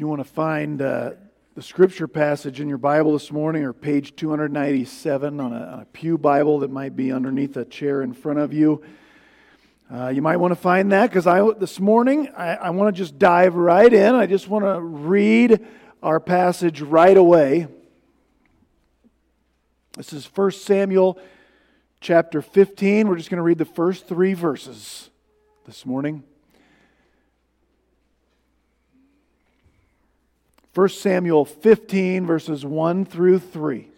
You want to find uh, the scripture passage in your Bible this morning, or page 297 on a, on a Pew Bible that might be underneath a chair in front of you, uh, you might want to find that because I this morning I, I want to just dive right in. I just want to read our passage right away. This is 1 Samuel chapter 15. We're just going to read the first three verses this morning. 1 Samuel 15, verses 1 through 3.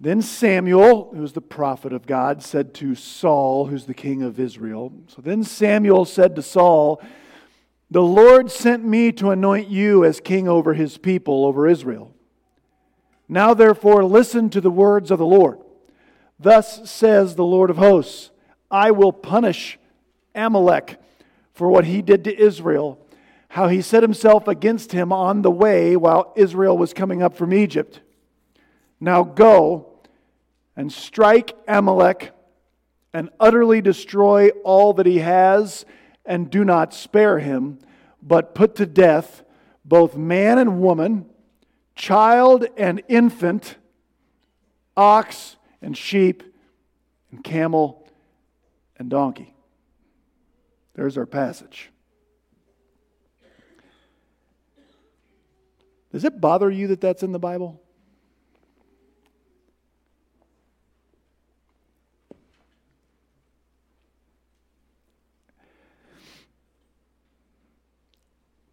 Then Samuel, who's the prophet of God, said to Saul, who's the king of Israel. So then Samuel said to Saul, The Lord sent me to anoint you as king over his people, over Israel. Now therefore listen to the words of the Lord. Thus says the Lord of hosts I will punish Amalek for what he did to Israel how he set himself against him on the way while Israel was coming up from Egypt. Now go and strike Amalek and utterly destroy all that he has, and do not spare him, but put to death both man and woman, child and infant, ox and sheep, and camel and donkey. There's our passage. Does it bother you that that's in the Bible?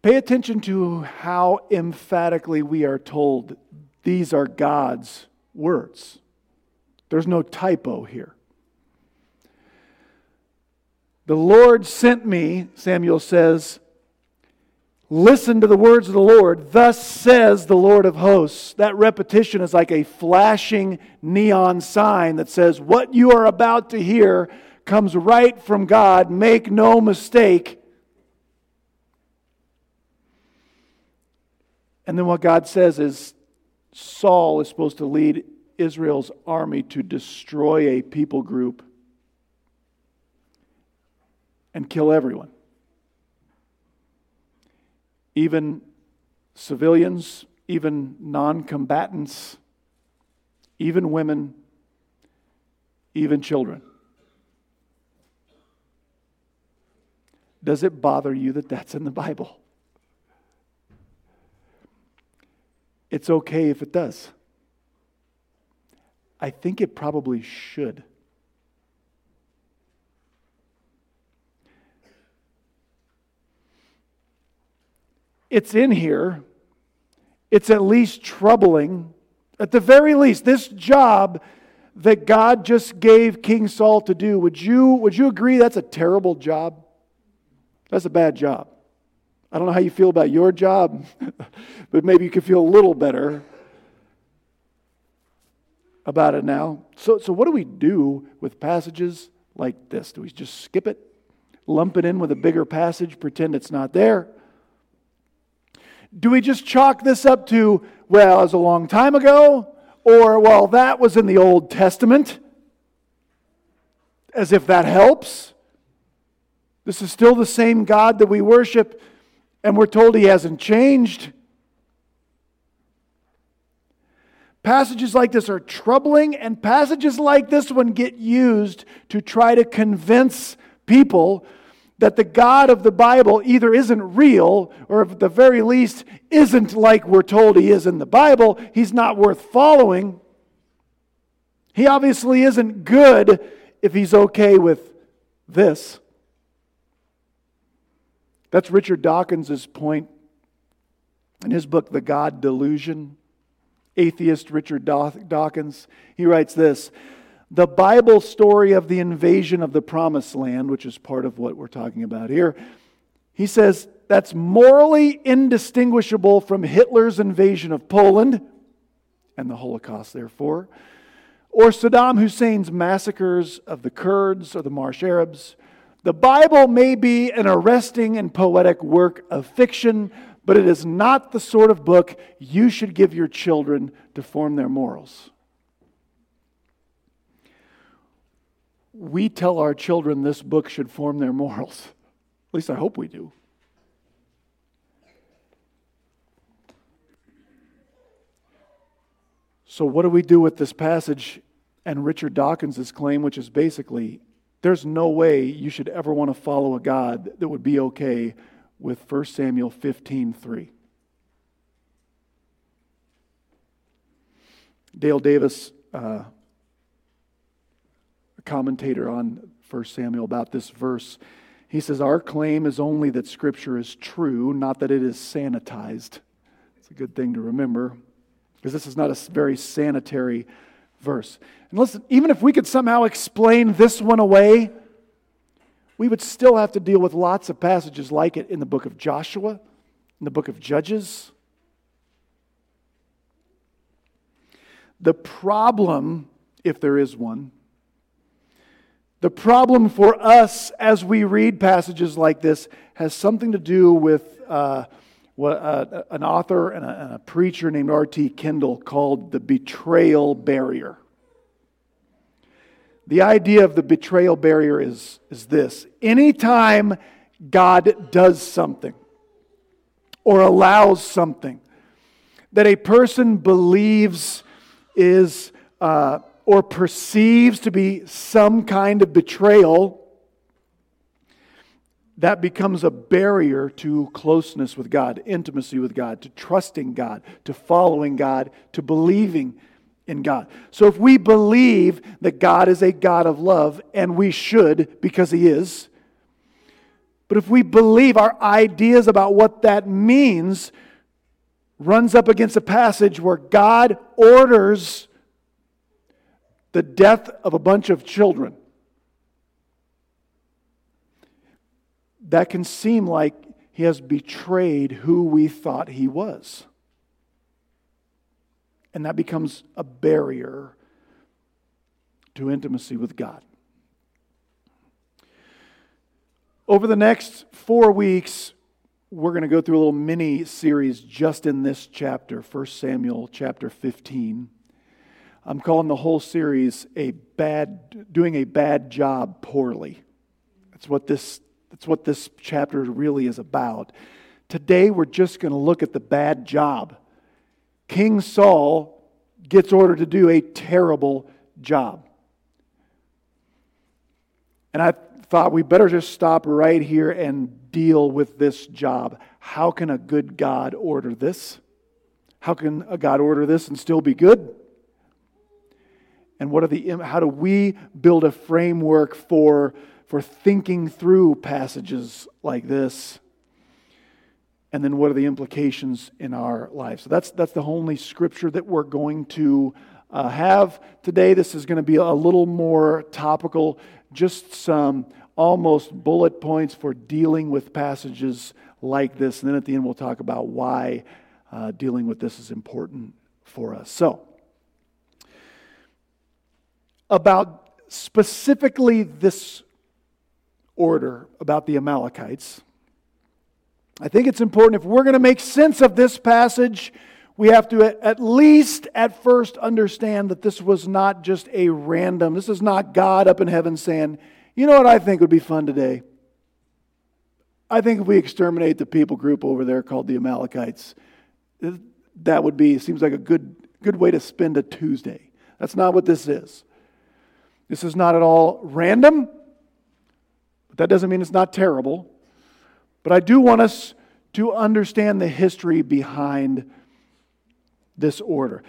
Pay attention to how emphatically we are told these are God's words. There's no typo here. The Lord sent me, Samuel says, Listen to the words of the Lord. Thus says the Lord of hosts. That repetition is like a flashing neon sign that says, What you are about to hear comes right from God. Make no mistake. And then what God says is Saul is supposed to lead Israel's army to destroy a people group and kill everyone even civilians, even non combatants, even women, even children. Does it bother you that that's in the Bible? It's okay if it does. I think it probably should. It's in here, it's at least troubling. At the very least, this job that God just gave King Saul to do, would you, would you agree that's a terrible job? That's a bad job. I don't know how you feel about your job, but maybe you can feel a little better about it now. So, so what do we do with passages like this? Do we just skip it, lump it in with a bigger passage, pretend it's not there? Do we just chalk this up to, well, it was a long time ago? Or, well, that was in the Old Testament? As if that helps? This is still the same God that we worship, and we're told he hasn't changed. Passages like this are troubling, and passages like this one get used to try to convince people that the God of the Bible either isn't real or, at the very least, isn't like we're told he is in the Bible. He's not worth following. He obviously isn't good if he's okay with this. That's Richard Dawkins' point in his book, The God Delusion. Atheist Richard Dawkins. He writes this the Bible story of the invasion of the promised land, which is part of what we're talking about here, he says that's morally indistinguishable from Hitler's invasion of Poland and the Holocaust, therefore, or Saddam Hussein's massacres of the Kurds or the Marsh Arabs. The Bible may be an arresting and poetic work of fiction, but it is not the sort of book you should give your children to form their morals. we tell our children this book should form their morals. At least I hope we do. So, what do we do with this passage and Richard Dawkins' claim, which is basically there's no way you should ever want to follow a God that would be okay with 1 Samuel 15 3. Dale Davis uh, commentator on 1 Samuel about this verse, he says, Our claim is only that Scripture is true, not that it is sanitized. It's a good thing to remember because this is not a very sanitary verse. And listen, even if we could somehow explain this one away, we would still have to deal with lots of passages like it in the book of Joshua, in the book of Judges. The problem, if there is one, the problem for us as we read passages like this has something to do with uh, what, uh, an author and a, and a preacher named R.T. Kendall called the betrayal barrier. The idea of the betrayal barrier is, is this anytime God does something or allows something that a person believes is uh, or perceives to be some kind of betrayal, that becomes a barrier to closeness with God, intimacy with God, to trusting God, to following God, to believing in God. So if we believe that God is a God of love, and we should because He is, but if we believe our ideas about what that means runs up against a passage where God orders the death of a bunch of children, that can seem like he has betrayed who we thought he was. And that becomes a barrier to intimacy with God. Over the next four weeks, we're going to go through a little mini series just in this chapter, 1 Samuel chapter 15. I'm calling the whole series a bad doing a bad job poorly. That's what this that's what this chapter really is about. Today we're just going to look at the bad job. King Saul gets ordered to do a terrible job. And I thought we better just stop right here and deal with this job. How can a good God order this? How can a God order this and still be good? And what are the how do we build a framework for for thinking through passages like this? And then what are the implications in our lives? So that's that's the only scripture that we're going to uh, have today. This is going to be a little more topical, just some almost bullet points for dealing with passages like this. And then at the end, we'll talk about why uh, dealing with this is important for us. So, about specifically this order about the Amalekites, I think it's important if we're going to make sense of this passage. We have to at least at first understand that this was not just a random, this is not God up in heaven saying, you know what I think would be fun today? I think if we exterminate the people group over there called the Amalekites, that would be, seems like a good, good way to spend a Tuesday. That's not what this is. This is not at all random, but that doesn't mean it's not terrible. But I do want us to understand the history behind this order.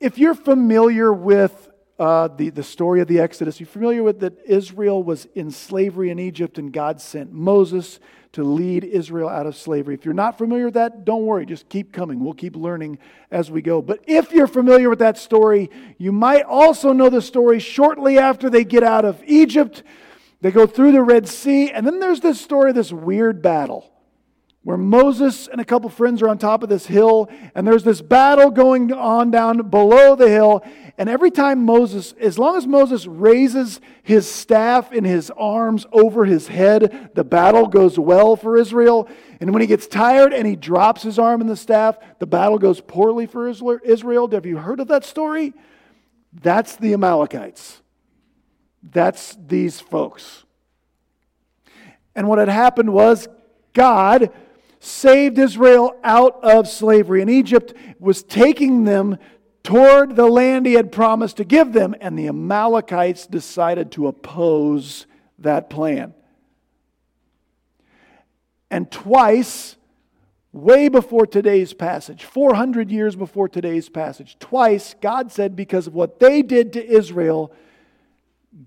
If you're familiar with uh, the, the story of the Exodus. You're familiar with that Israel was in slavery in Egypt and God sent Moses to lead Israel out of slavery. If you're not familiar with that, don't worry, just keep coming. We'll keep learning as we go. But if you're familiar with that story, you might also know the story shortly after they get out of Egypt. They go through the Red Sea, and then there's this story, of this weird battle where Moses and a couple friends are on top of this hill, and there's this battle going on down below the hill. And every time Moses, as long as Moses raises his staff in his arms over his head, the battle goes well for Israel. And when he gets tired and he drops his arm in the staff, the battle goes poorly for Israel. Have you heard of that story? That's the Amalekites. That's these folks. And what had happened was God saved Israel out of slavery. And Egypt was taking them toward the land he had promised to give them, and the Amalekites decided to oppose that plan. And twice, way before today's passage, 400 years before today's passage, twice God said because of what they did to Israel,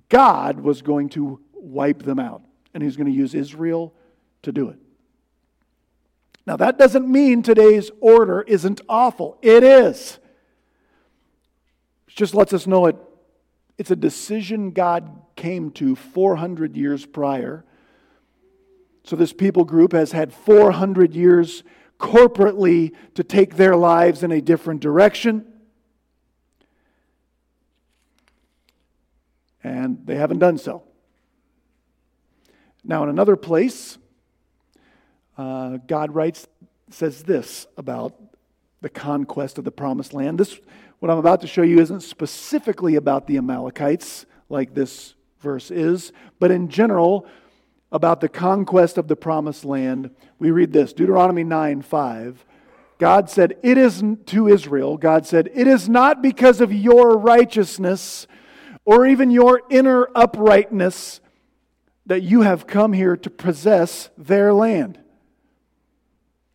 God was going to wipe them out. And he's going to use Israel to do it. Now, that doesn't mean today's order isn't awful. It is. It just lets us know it, it's a decision God came to 400 years prior. So, this people group has had 400 years corporately to take their lives in a different direction. And they haven't done so. Now, in another place, uh, God writes, says this about the conquest of the promised land. This, what I'm about to show you, isn't specifically about the Amalekites, like this verse is, but in general, about the conquest of the promised land. We read this Deuteronomy 9 5. God said, It is to Israel, God said, It is not because of your righteousness or even your inner uprightness that you have come here to possess their land.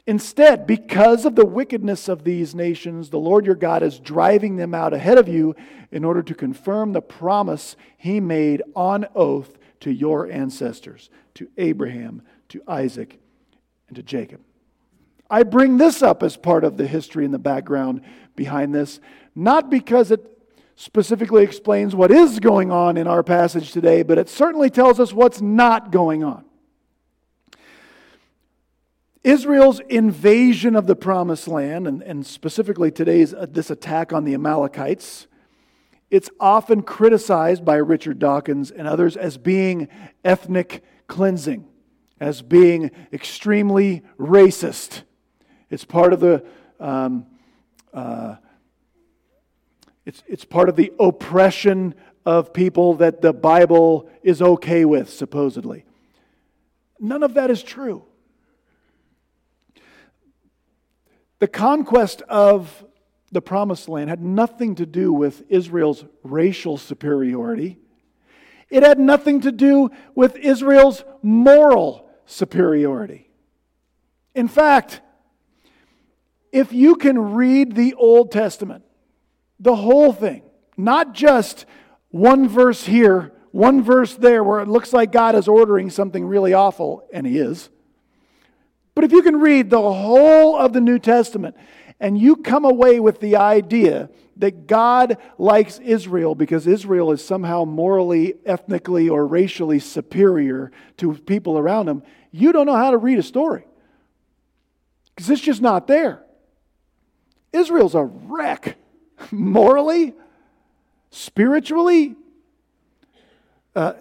Instead, because of the wickedness of these nations, the Lord your God is driving them out ahead of you in order to confirm the promise he made on oath to your ancestors, to Abraham, to Isaac, and to Jacob. I bring this up as part of the history and the background behind this, not because it specifically explains what is going on in our passage today, but it certainly tells us what's not going on. Israel's invasion of the promised land, and, and specifically today's uh, this attack on the Amalekites, it's often criticized by Richard Dawkins and others as being ethnic cleansing, as being extremely racist. It's part of the um, uh, it's, it's part of the oppression of people that the Bible is okay with, supposedly. None of that is true. The conquest of the promised land had nothing to do with Israel's racial superiority. It had nothing to do with Israel's moral superiority. In fact, if you can read the Old Testament, the whole thing, not just one verse here, one verse there, where it looks like God is ordering something really awful, and He is. But if you can read the whole of the New Testament and you come away with the idea that God likes Israel because Israel is somehow morally, ethnically, or racially superior to people around him, you don't know how to read a story. Because it's just not there. Israel's a wreck, morally, spiritually. Uh,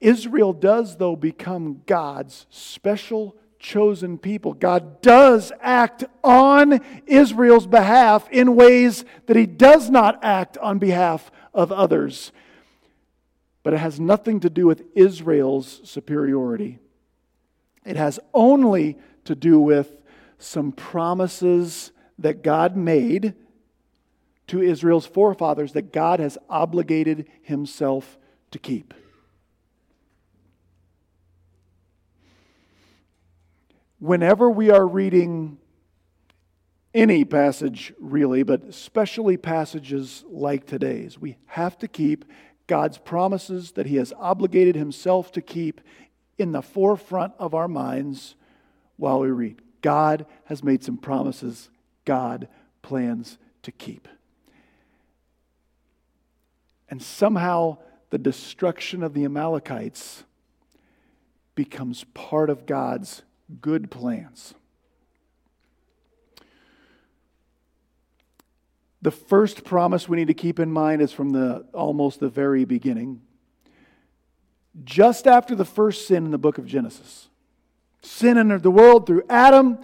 Israel does, though, become God's special chosen people. God does act on Israel's behalf in ways that he does not act on behalf of others. But it has nothing to do with Israel's superiority. It has only to do with some promises that God made to Israel's forefathers that God has obligated himself to keep. Whenever we are reading any passage really, but especially passages like today's, we have to keep God's promises that He has obligated Himself to keep in the forefront of our minds while we read. God has made some promises God plans to keep. And somehow the destruction of the Amalekites becomes part of God's good plans. The first promise we need to keep in mind is from the almost the very beginning. Just after the first sin in the book of Genesis. Sin entered the world through Adam.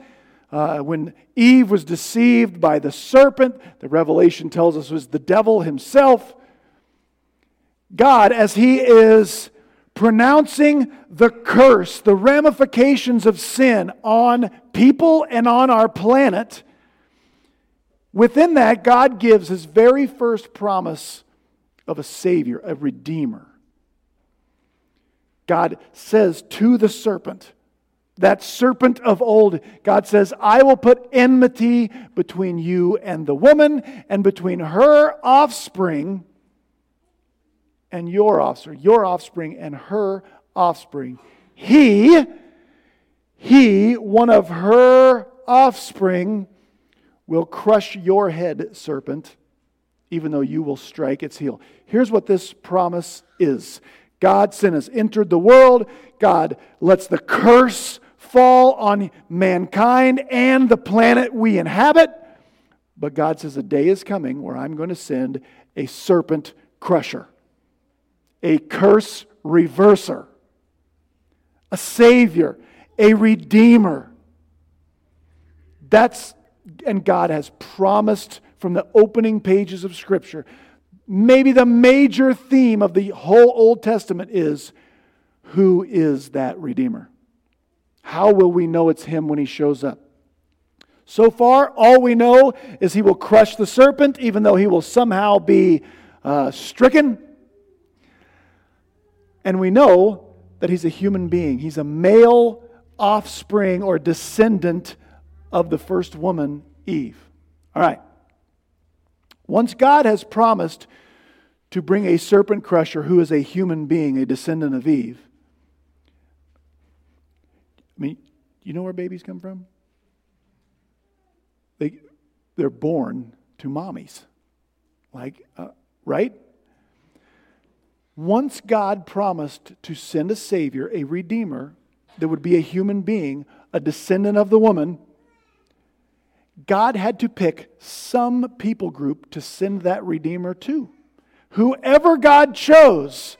Uh, when Eve was deceived by the serpent, the revelation tells us was the devil himself. God, as he is pronouncing the curse, the ramifications of sin on people and on our planet, Within that, God gives his very first promise of a Savior, a Redeemer. God says to the serpent, that serpent of old, God says, I will put enmity between you and the woman, and between her offspring and your offspring, your offspring and her offspring. He, he, one of her offspring, will crush your head, serpent, even though you will strike its heel. Here's what this promise is God sin has entered the world. God lets the curse fall on mankind and the planet we inhabit. But God says a day is coming where I'm going to send a serpent crusher, a curse reverser, a savior, a redeemer. That's, and God has promised from the opening pages of Scripture. Maybe the major theme of the whole Old Testament is who is that Redeemer? How will we know it's him when he shows up? So far, all we know is he will crush the serpent, even though he will somehow be uh, stricken. And we know that he's a human being. He's a male offspring or descendant of the first woman, Eve. All right. Once God has promised to bring a serpent crusher who is a human being, a descendant of Eve, I mean, you know where babies come from? They, they're born to mommies. Like, uh, right? Once God promised to send a Savior, a Redeemer, that would be a human being, a descendant of the woman, God had to pick some people group to send that Redeemer to. Whoever God chose,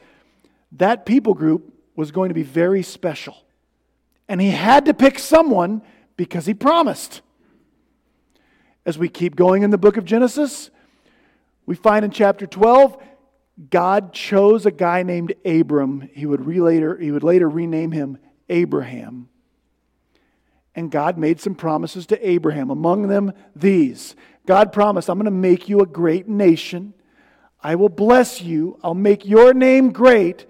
that people group was going to be very special. And he had to pick someone because he promised. As we keep going in the book of Genesis, we find in chapter 12, God chose a guy named Abram. He would, later, he would later rename him Abraham. And God made some promises to Abraham. Among them, these God promised, I'm going to make you a great nation. I will bless you. I'll make your name great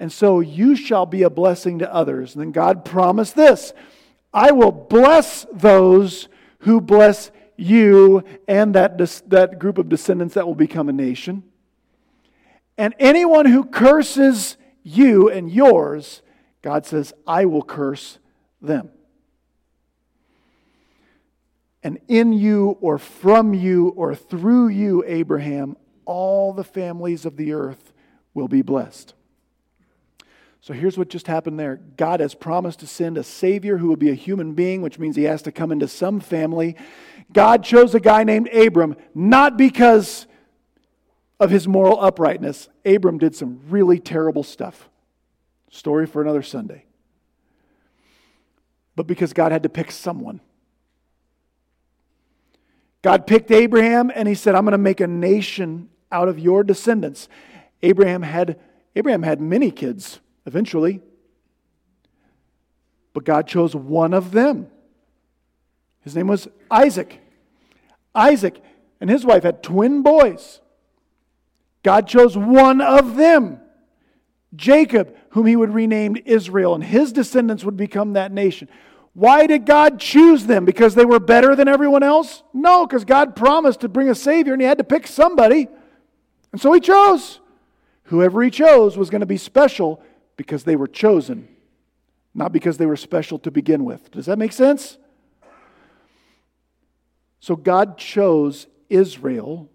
and so you shall be a blessing to others. And then God promised this I will bless those who bless you and that, that group of descendants that will become a nation. And anyone who curses you and yours, God says, I will curse them. And in you, or from you, or through you, Abraham, all the families of the earth will be blessed. So here's what just happened there God has promised to send a Savior who will be a human being, which means he has to come into some family. God chose a guy named Abram, not because of his moral uprightness. Abram did some really terrible stuff. Story for another Sunday. But because God had to pick someone. God picked Abraham and he said, I'm going to make a nation out of your descendants. Abraham had, Abraham had many kids eventually. But God chose one of them. His name was Isaac. Isaac and his wife had twin boys. God chose one of them, Jacob, whom he would rename Israel, and his descendants would become that nation. Why did God choose them? Because they were better than everyone else? No, because God promised to bring a Savior and he had to pick somebody. And so he chose. Whoever he chose was going to be special because they were chosen, not because they were special to begin with. Does that make sense? So God chose Israel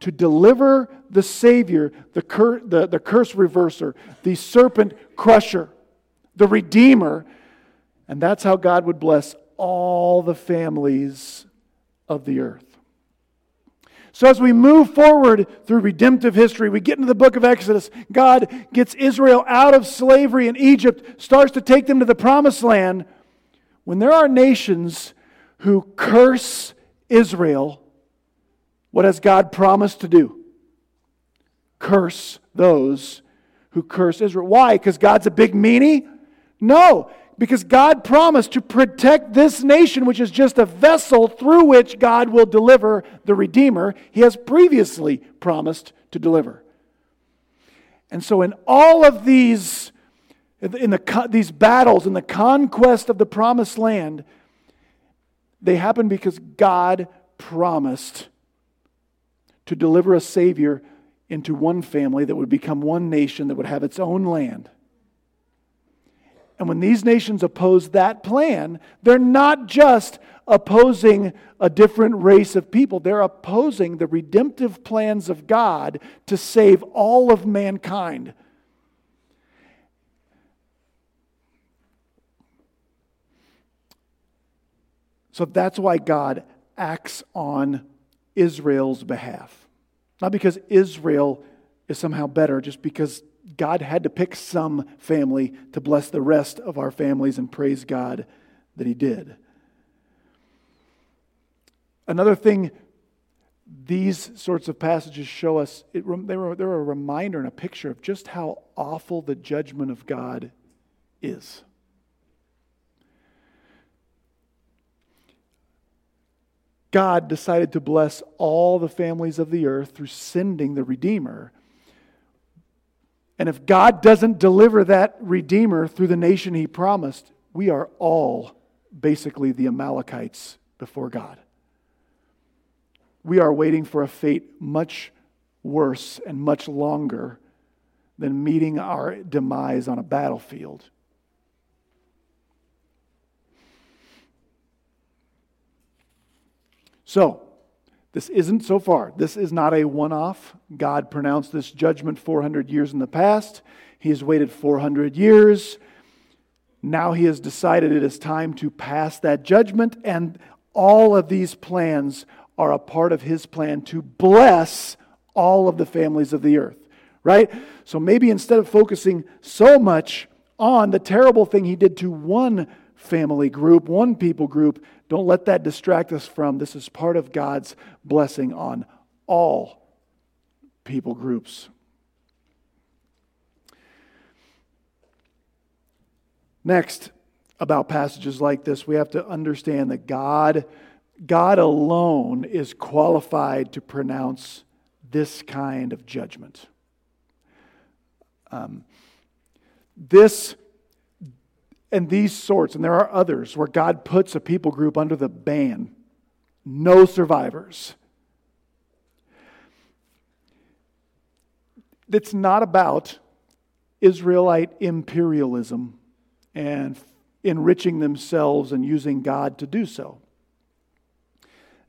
to deliver the Savior, the, cur- the, the curse reverser, the serpent crusher, the Redeemer. And that's how God would bless all the families of the earth. So, as we move forward through redemptive history, we get into the book of Exodus. God gets Israel out of slavery in Egypt, starts to take them to the promised land. When there are nations who curse Israel, what has God promised to do? Curse those who curse Israel. Why? Because God's a big meanie? No, Because God promised to protect this nation, which is just a vessel through which God will deliver the Redeemer he has previously promised to deliver. And so, in all of these, in the, these battles, in the conquest of the promised land, they happen because God promised to deliver a Savior into one family that would become one nation that would have its own land. And when these nations oppose that plan, they're not just opposing a different race of people, they're opposing the redemptive plans of God to save all of mankind. So that's why God acts on Israel's behalf. Not because Israel is somehow better, just because God had to pick some family to bless the rest of our families and praise God that He did. Another thing these sorts of passages show us, it, they're, they're a reminder and a picture of just how awful the judgment of God is. God decided to bless all the families of the earth through sending the Redeemer. And if God doesn't deliver that Redeemer through the nation he promised, we are all basically the Amalekites before God. We are waiting for a fate much worse and much longer than meeting our demise on a battlefield. So, this isn't so far. This is not a one off. God pronounced this judgment 400 years in the past. He has waited 400 years. Now he has decided it is time to pass that judgment, and all of these plans are a part of his plan to bless all of the families of the earth, right? So maybe instead of focusing so much on the terrible thing he did to one family group, one people group, don't let that distract us from this is part of God's blessing on all people groups. Next, about passages like this, we have to understand that God, God alone is qualified to pronounce this kind of judgment. Um, this and these sorts, and there are others where God puts a people group under the ban no survivors. It's not about Israelite imperialism and enriching themselves and using God to do so.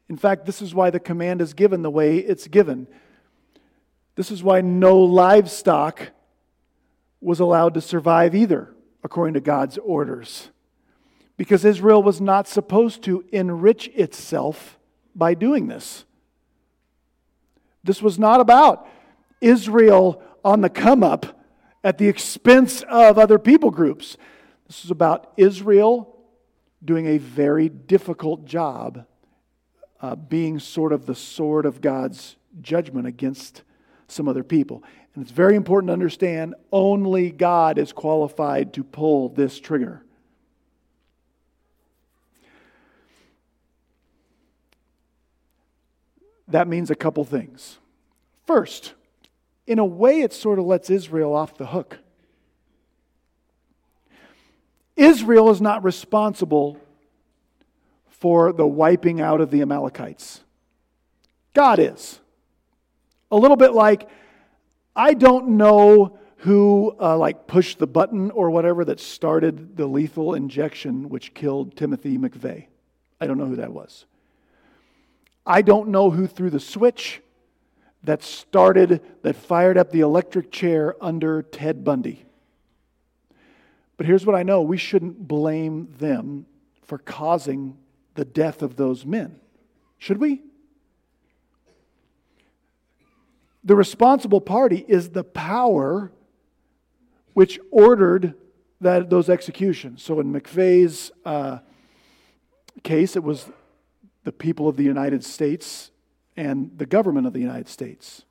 In fact, this is why the command is given the way it's given. This is why no livestock was allowed to survive either according to God's orders. Because Israel was not supposed to enrich itself by doing this. This was not about Israel on the come up at the expense of other people groups. This is about Israel doing a very difficult job, uh, being sort of the sword of God's judgment against some other people. And it's very important to understand only God is qualified to pull this trigger. That means a couple things. First, in a way, it sort of lets Israel off the hook. Israel is not responsible for the wiping out of the Amalekites. God is. A little bit like I don't know who uh, like pushed the button or whatever that started the lethal injection which killed Timothy McVeigh. I don't know who that was. I don't know who threw the switch that started, that fired up the electric chair under Ted Bundy. But here's what I know we shouldn't blame them for causing the death of those men. Should we? The responsible party is the power which ordered that, those executions. So in McVeigh's uh, case, it was the people of the United States and the government of the United States.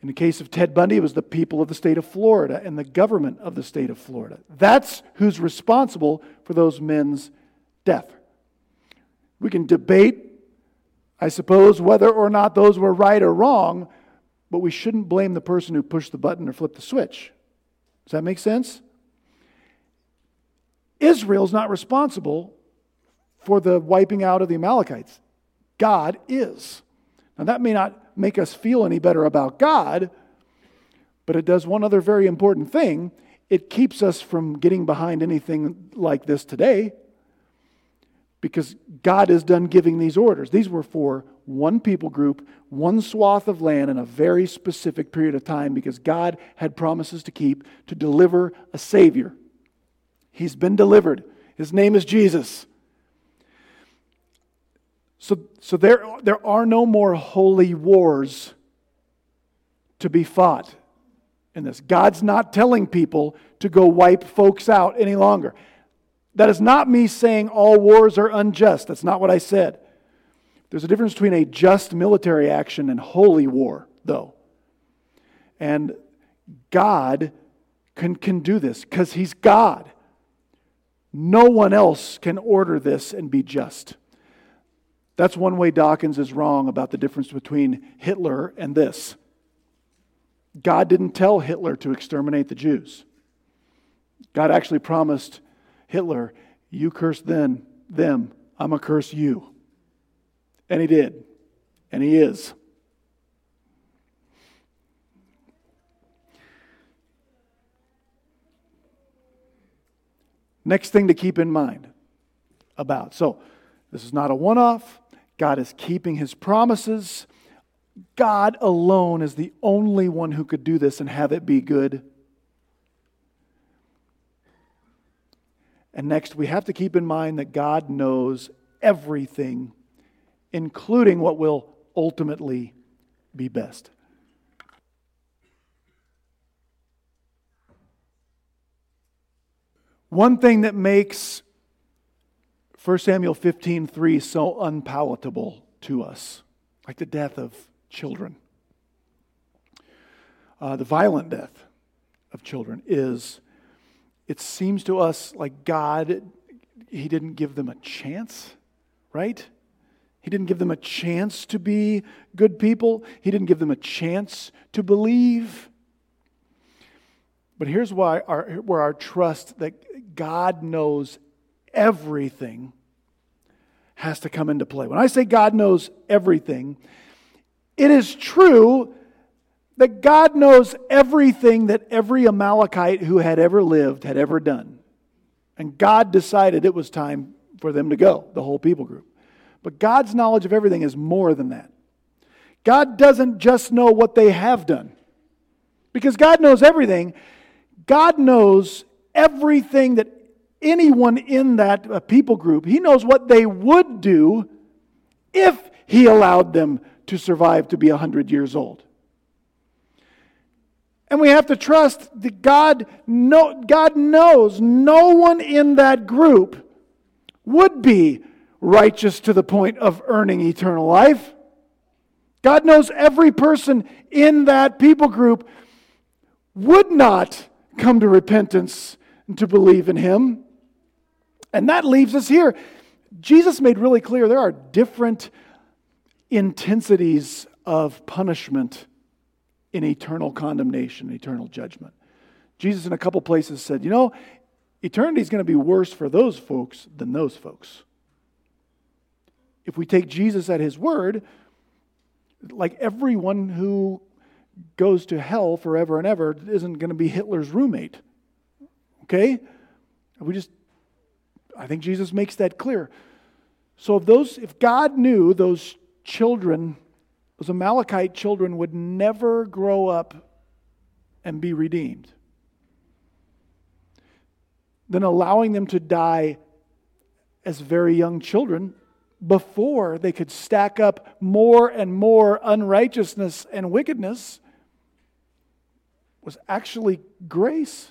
In the case of Ted Bundy, it was the people of the state of Florida and the government of the state of Florida. That's who's responsible for those men's death. We can debate, I suppose, whether or not those were right or wrong, but we shouldn't blame the person who pushed the button or flipped the switch. Does that make sense? Israel's not responsible for the wiping out of the Amalekites. God is. Now, that may not make us feel any better about God, but it does one other very important thing. It keeps us from getting behind anything like this today because God is done giving these orders. These were for one people group, one swath of land in a very specific period of time because God had promises to keep to deliver a Savior. He's been delivered. His name is Jesus. So, so there, there are no more holy wars to be fought in this. God's not telling people to go wipe folks out any longer. That is not me saying all wars are unjust. That's not what I said. There's a difference between a just military action and holy war, though. And God can, can do this because He's God. No one else can order this and be just. That's one way Dawkins is wrong about the difference between Hitler and this. God didn't tell Hitler to exterminate the Jews. God actually promised Hitler, You curse them, them, I'm to curse you. And he did. And he is. Next thing to keep in mind about. So, this is not a one off. God is keeping his promises. God alone is the only one who could do this and have it be good. And next, we have to keep in mind that God knows everything, including what will ultimately be best. One thing that makes 1 Samuel 15:3 so unpalatable to us, like the death of children. Uh, the violent death of children is, it seems to us like God, He didn't give them a chance, right? He didn't give them a chance to be good people. He didn't give them a chance to believe. But here's why our, where our trust that God knows everything has to come into play. When I say God knows everything, it is true that God knows everything that every Amalekite who had ever lived had ever done. And God decided it was time for them to go, the whole people group. But God's knowledge of everything is more than that. God doesn't just know what they have done. Because God knows everything, God knows everything that anyone in that uh, people group, He knows what they would do if He allowed them to survive to be 100 years old. And we have to trust that God, know, God knows no one in that group would be righteous to the point of earning eternal life. God knows every person in that people group would not come to repentance and to believe in Him. And that leaves us here. Jesus made really clear there are different intensities of punishment in eternal condemnation, eternal judgment. Jesus, in a couple places, said, You know, eternity is going to be worse for those folks than those folks. If we take Jesus at his word, like everyone who goes to hell forever and ever isn't going to be Hitler's roommate. Okay? We just I think Jesus makes that clear. So if those if God knew those children, those Amalekite children would never grow up and be redeemed, then allowing them to die as very young children before they could stack up more and more unrighteousness and wickedness was actually grace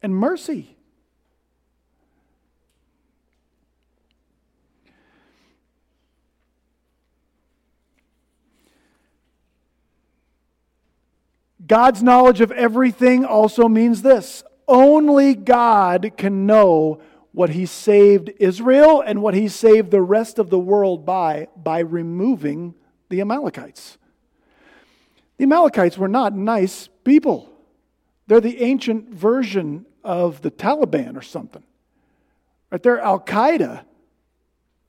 and mercy. God's knowledge of everything also means this only God can know what he saved Israel and what he saved the rest of the world by by removing the Amalekites. The Amalekites were not nice people. They're the ancient version of the Taliban or something. Right? They're Al Qaeda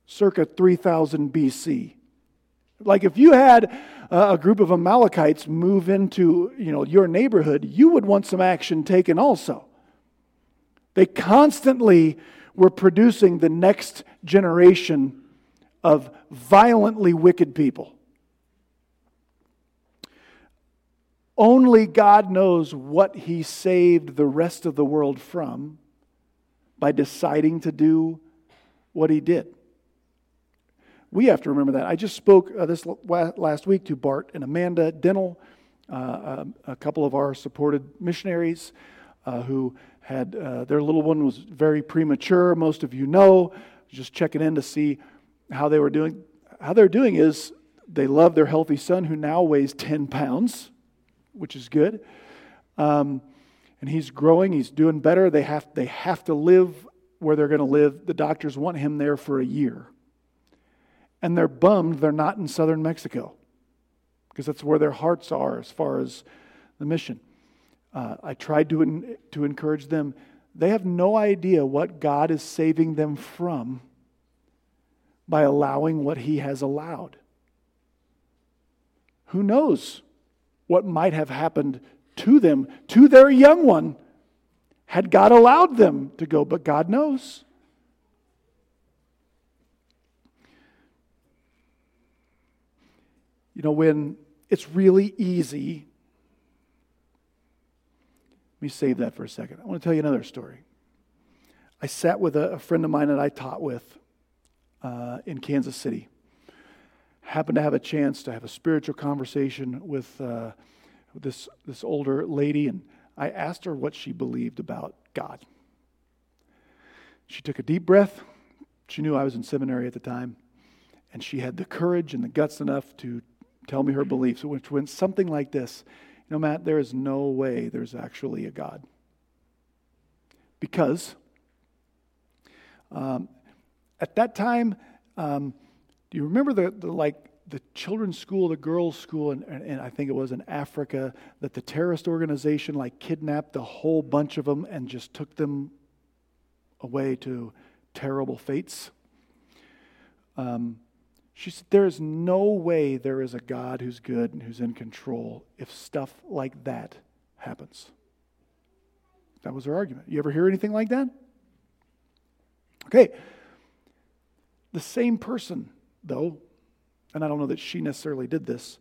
circa 3000 BC. Like if you had a group of Amalekites move into you know, your neighborhood, you would want some action taken also. They constantly were producing the next generation of violently wicked people. Only God knows what He saved the rest of the world from by deciding to do what He did. We have to remember that. I just spoke uh, this last week to Bart and Amanda Dental, uh, um, a couple of our supported missionaries uh, who had uh, their little one was very premature. Most of you know. Just checking in to see how they were doing. How they're doing is they love their healthy son who now weighs 10 pounds, which is good. Um, and he's growing, he's doing better. They have, they have to live where they're going to live. The doctors want him there for a year. And they're bummed they're not in southern Mexico because that's where their hearts are as far as the mission. Uh, I tried to, to encourage them. They have no idea what God is saving them from by allowing what He has allowed. Who knows what might have happened to them, to their young one, had God allowed them to go, but God knows. You know, when it's really easy Let me save that for a second. I want to tell you another story. I sat with a, a friend of mine that I taught with uh, in Kansas City. Happened to have a chance to have a spiritual conversation with, uh, this, this older lady, and I asked her what she believed about God. She took a deep breath. She knew I was in seminary at the time, and she had the courage and the guts enough to tell me her beliefs, which went something like this you know, Matt, there is no way there's actually a God. Because um, at that time, um, do you remember the, the, like the children's school, the girls' school, and, and I think it was in Africa, that the terrorist organization like kidnapped a whole bunch of them and just took them away to terrible fates? Um, she said, There is no way there is a God who's good and who's in control if stuff like that happens. That was her argument. You ever hear anything like that? Okay. The same person, though, and I don't know that she necessarily did this,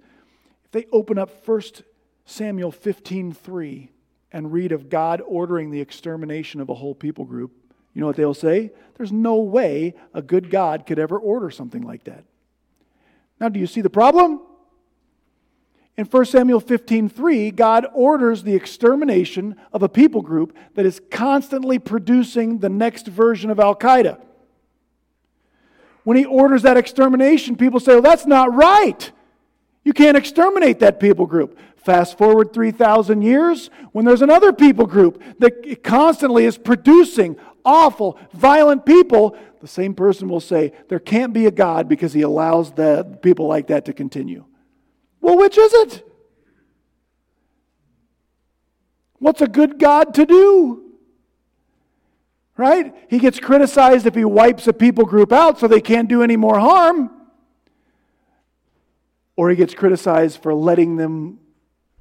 if they open up 1 Samuel 15:3 and read of God ordering the extermination of a whole people group, you know what they'll say? There's no way a good God could ever order something like that. Now, do you see the problem? In 1 Samuel 15:3, God orders the extermination of a people group that is constantly producing the next version of Al Qaeda. When he orders that extermination, people say, well, that's not right. You can't exterminate that people group. Fast forward 3,000 years, when there's another people group that constantly is producing awful, violent people, the same person will say, There can't be a God because he allows the people like that to continue. Well, which is it? What's a good God to do? Right? He gets criticized if he wipes a people group out so they can't do any more harm. Or he gets criticized for letting them,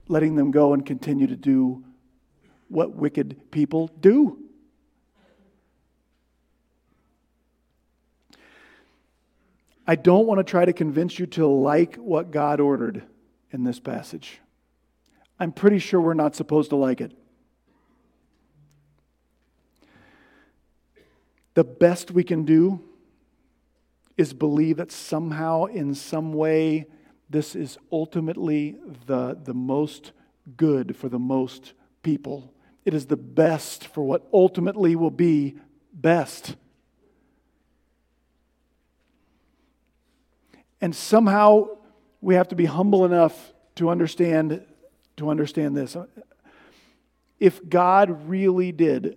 letting them go and continue to do what wicked people do. I don't want to try to convince you to like what God ordered in this passage. I'm pretty sure we're not supposed to like it. The best we can do is believe that somehow, in some way, this is ultimately the, the most good for the most people. It is the best for what ultimately will be best. And somehow we have to be humble enough to understand to understand this. If God really did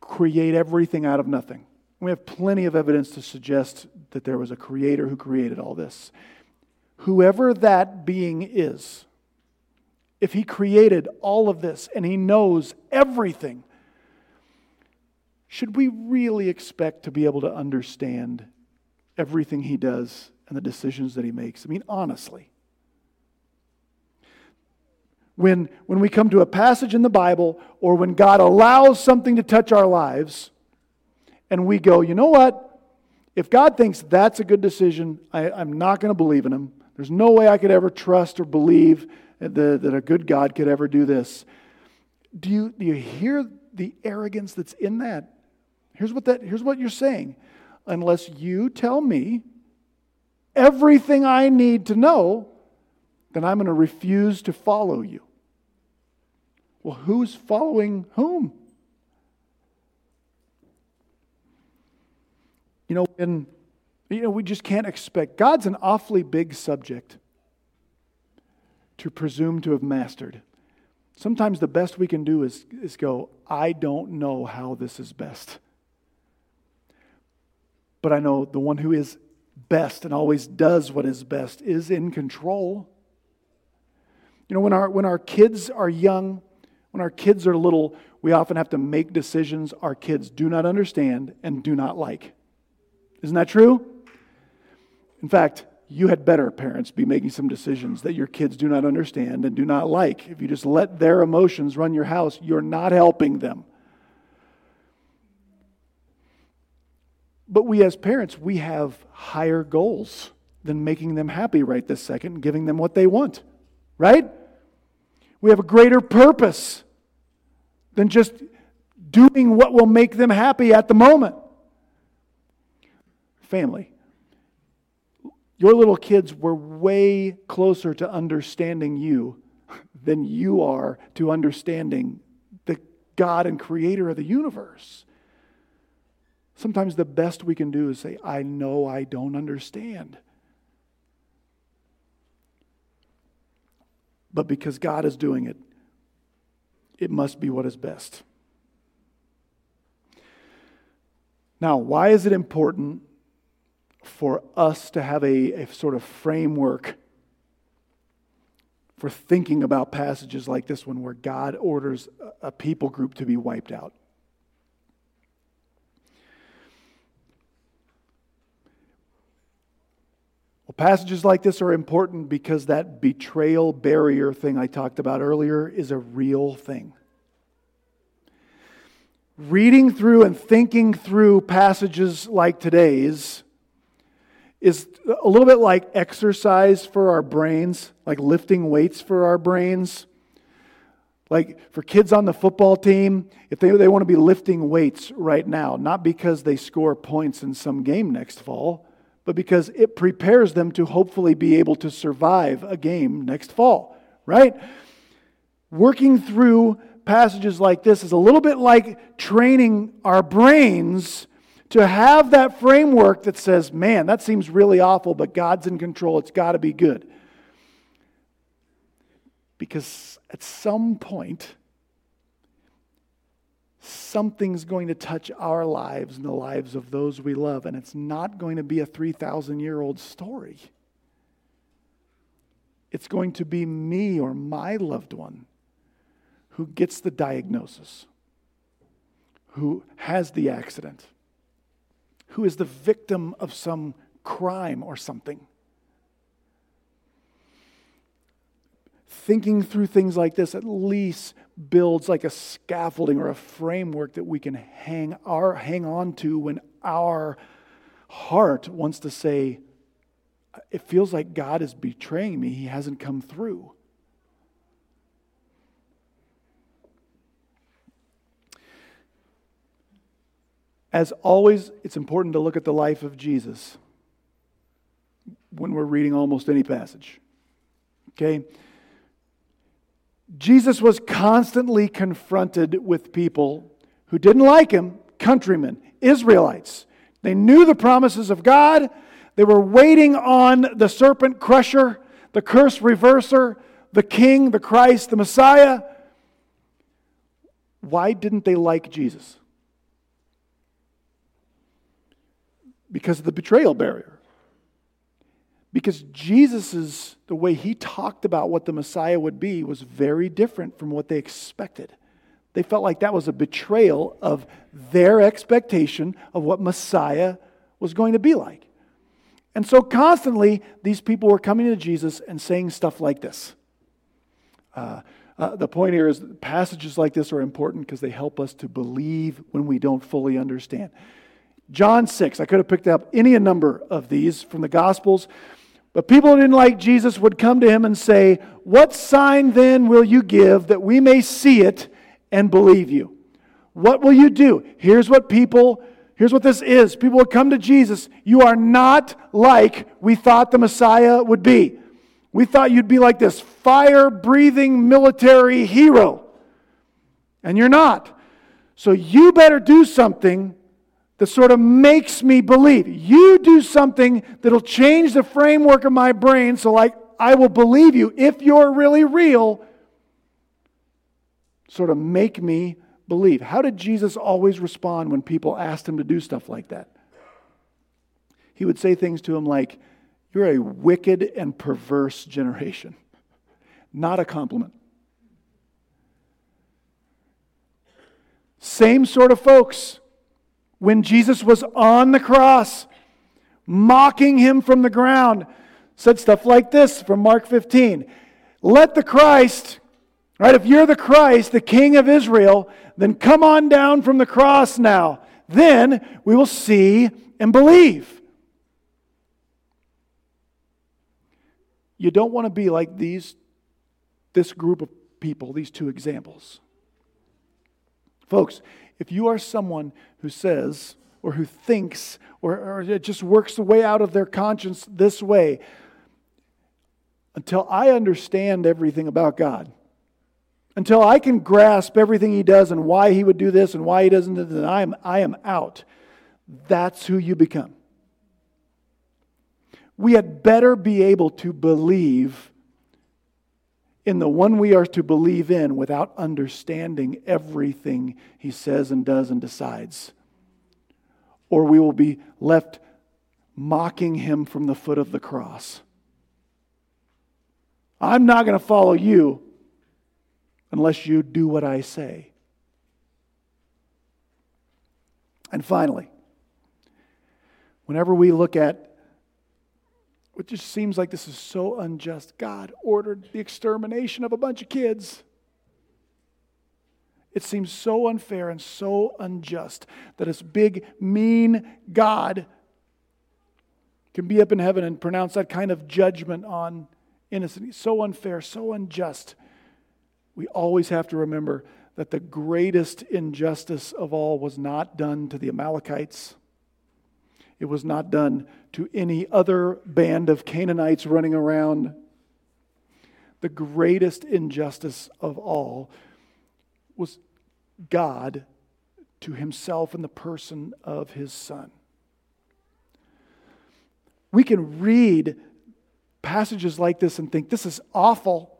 create everything out of nothing, we have plenty of evidence to suggest that there was a creator who created all this. Whoever that being is, if he created all of this and he knows everything, should we really expect to be able to understand everything he does and the decisions that he makes? I mean, honestly. When, when we come to a passage in the Bible or when God allows something to touch our lives, and we go, you know what? If God thinks that's a good decision, I, am not going to believe in him. There's no way I could ever trust or believe that, that a good God could ever do this. Do you, do you hear the arrogance that's in that? Here's what, that, here's what you're saying. Unless you tell me everything I need to know, then I'm going to refuse to follow you. Well, who's following whom? You know, and you know, we just can't expect. God's an awfully big subject to presume to have mastered. Sometimes the best we can do is, is go, I don't know how this is best. But I know the one who is best and always does what is best is in control. You know, when our, when our kids are young, when our kids are little, we often have to make decisions our kids do not understand and do not like. Isn't that true? In fact, you had better, parents, be making some decisions that your kids do not understand and do not like. If you just let their emotions run your house, you're not helping them. But we as parents, we have higher goals than making them happy right this second and giving them what they want, right? We have a greater purpose than just doing what will make them happy at the moment family. Your little kids were way closer to understanding you than you are to understanding the God and creator of the universe. Sometimes the best we can do is say, I know I don't understand. But because God is doing it, it must be what is best. Now, why is it important for us to have a, a sort of framework for thinking about passages like this one where God orders a people group to be wiped out. Passages like this are important because that betrayal barrier thing I talked about earlier is a real thing. Reading through and thinking through passages like today's is a little bit like exercise for our brains, like lifting weights for our brains. Like for kids on the football team, if they, they want to be lifting weights right now, not because they score points in some game next fall, but because it prepares them to hopefully be able to survive a game next fall, right? Working through passages like this is a little bit like training our brains to have that framework that says, man, that seems really awful, but God's in control. It's got to be good. Because at some point, something's going to touch our lives and the lives of those we love, and it's not going to be a 3,000 year old story. It's going to be me or my loved one who gets the diagnosis, who has the accident who is the victim of some crime or something. Thinking through things like this at least builds like a scaffolding or a framework that we can hang, our, hang on to when our heart wants to say, It feels like God is betraying me, He hasn't come through. As always, it's important to look at the life of Jesus when we're reading almost any passage. Okay? Jesus was constantly confronted with people who didn't like him, countrymen, Israelites. They knew the promises of God. They were waiting on the serpent crusher, the curse reverser, the King, the Christ, the Messiah. Why didn't they like Jesus? Because of the betrayal barrier. Because Jesus's the way he talked about what the Messiah would be was very different from what they expected. They felt like that was a betrayal of their expectation of what Messiah was going to be like. And so constantly, these people were coming to Jesus and saying stuff like this. Uh, uh, the point here is passages like this are important because they help us to believe when we don't fully understand. John 6, I could have picked up any number of these from the Gospels, but people who didn't like Jesus would come to him and say, What sign then will you give that we may see it and believe you? What will you do? Here's what people, here's what this is. People would come to Jesus. You are not like we thought the Messiah would be. We thought you'd be like this fire breathing military hero. And you're not. So you better do something that sort of makes me believe. You do something that'll change the framework of my brain so like I will believe you if you're really real. Sort of make me believe. How did Jesus always respond when people asked him to do stuff like that? He would say things to him like, You're a wicked and perverse generation. Not a compliment. Same sort of folks when Jesus was on the cross, mocking him from the ground, said stuff like this from Mark 15 Let the Christ, right, if you're the Christ, the King of Israel, then come on down from the cross now. Then we will see and believe. You don't want to be like these, this group of people, these two examples. Folks, if you are someone who says or who thinks or, or it just works the way out of their conscience this way, until I understand everything about God, until I can grasp everything He does and why He would do this and why He doesn't, then I am, I am out. That's who you become. We had better be able to believe in the one we are to believe in without understanding everything he says and does and decides. Or we will be left mocking him from the foot of the cross. I'm not going to follow you unless you do what I say. And finally, whenever we look at it just seems like this is so unjust. God ordered the extermination of a bunch of kids. It seems so unfair and so unjust that this big, mean God can be up in heaven and pronounce that kind of judgment on innocent. So unfair, so unjust. We always have to remember that the greatest injustice of all was not done to the Amalekites it was not done to any other band of Canaanites running around. The greatest injustice of all was God to himself in the person of his son. We can read passages like this and think, this is awful.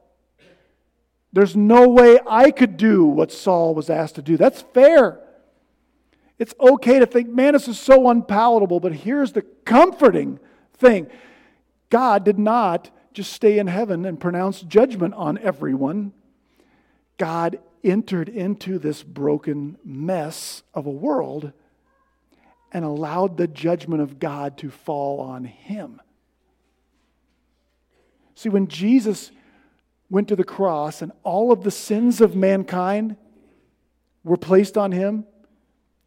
There's no way I could do what Saul was asked to do. That's fair. It's okay to think, man, this is so unpalatable, but here's the comforting thing God did not just stay in heaven and pronounce judgment on everyone. God entered into this broken mess of a world and allowed the judgment of God to fall on him. See, when Jesus went to the cross and all of the sins of mankind were placed on him,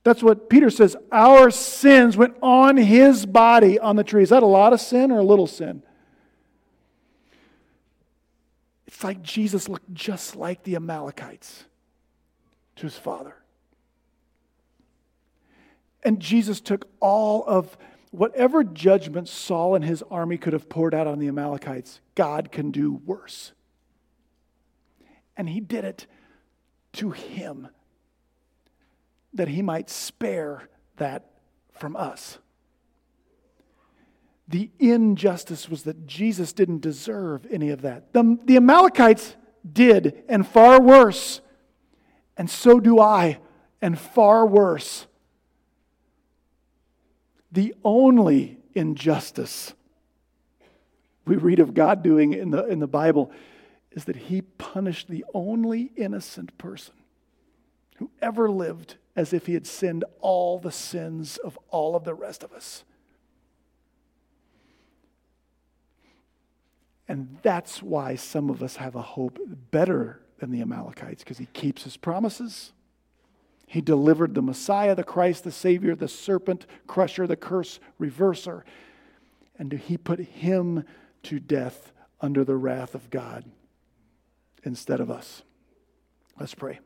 that's what Peter says. Our sins went on his body on the tree. Is that a lot of sin or a little sin? It's like Jesus looked just like the Amalekites to his father. And Jesus took all of whatever judgment Saul and his army could have poured out on the Amalekites, God can do worse. And he did it to him that he might spare that from us. The injustice was that Jesus didn't deserve any of that. The, the Amalekites did, and far worse. And so do I, and far worse. The only injustice we read of God doing in the, in the Bible is that He punished the only innocent person who ever lived as if He had sinned all the sins of all of the rest of us. And that's why some of us have a hope better than the Amalekites, because he keeps his promises. He delivered the Messiah, the Christ, the Savior, the serpent crusher, the curse reverser. And he put him to death under the wrath of God instead of us. Let's pray.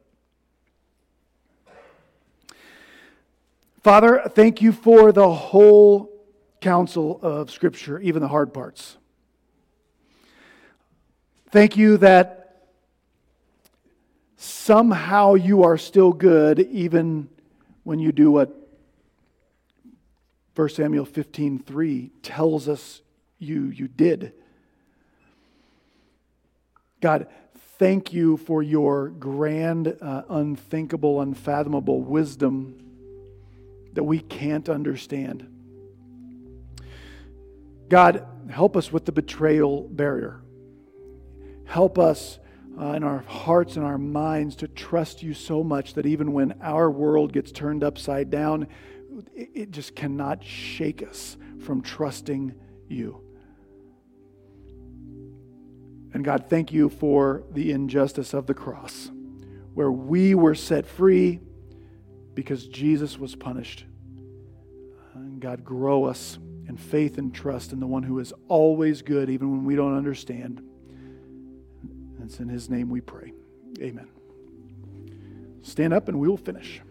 Father, thank you for the whole counsel of Scripture, even the hard parts. Thank you that somehow you are still good even when you do what 1 Samuel 15:3 tells us you you did. God, thank you for your grand, uh, unthinkable, unfathomable wisdom that we can't understand. God, help us with the betrayal barrier. Help us uh, in our hearts and our minds to trust you so much that even when our world gets turned upside down, it, it just cannot shake us from trusting you. And God, thank you for the injustice of the cross, where we were set free because Jesus was punished. And God, grow us in faith and trust in the one who is always good, even when we don't understand. And it's in his name we pray. Amen. Stand up and we will finish.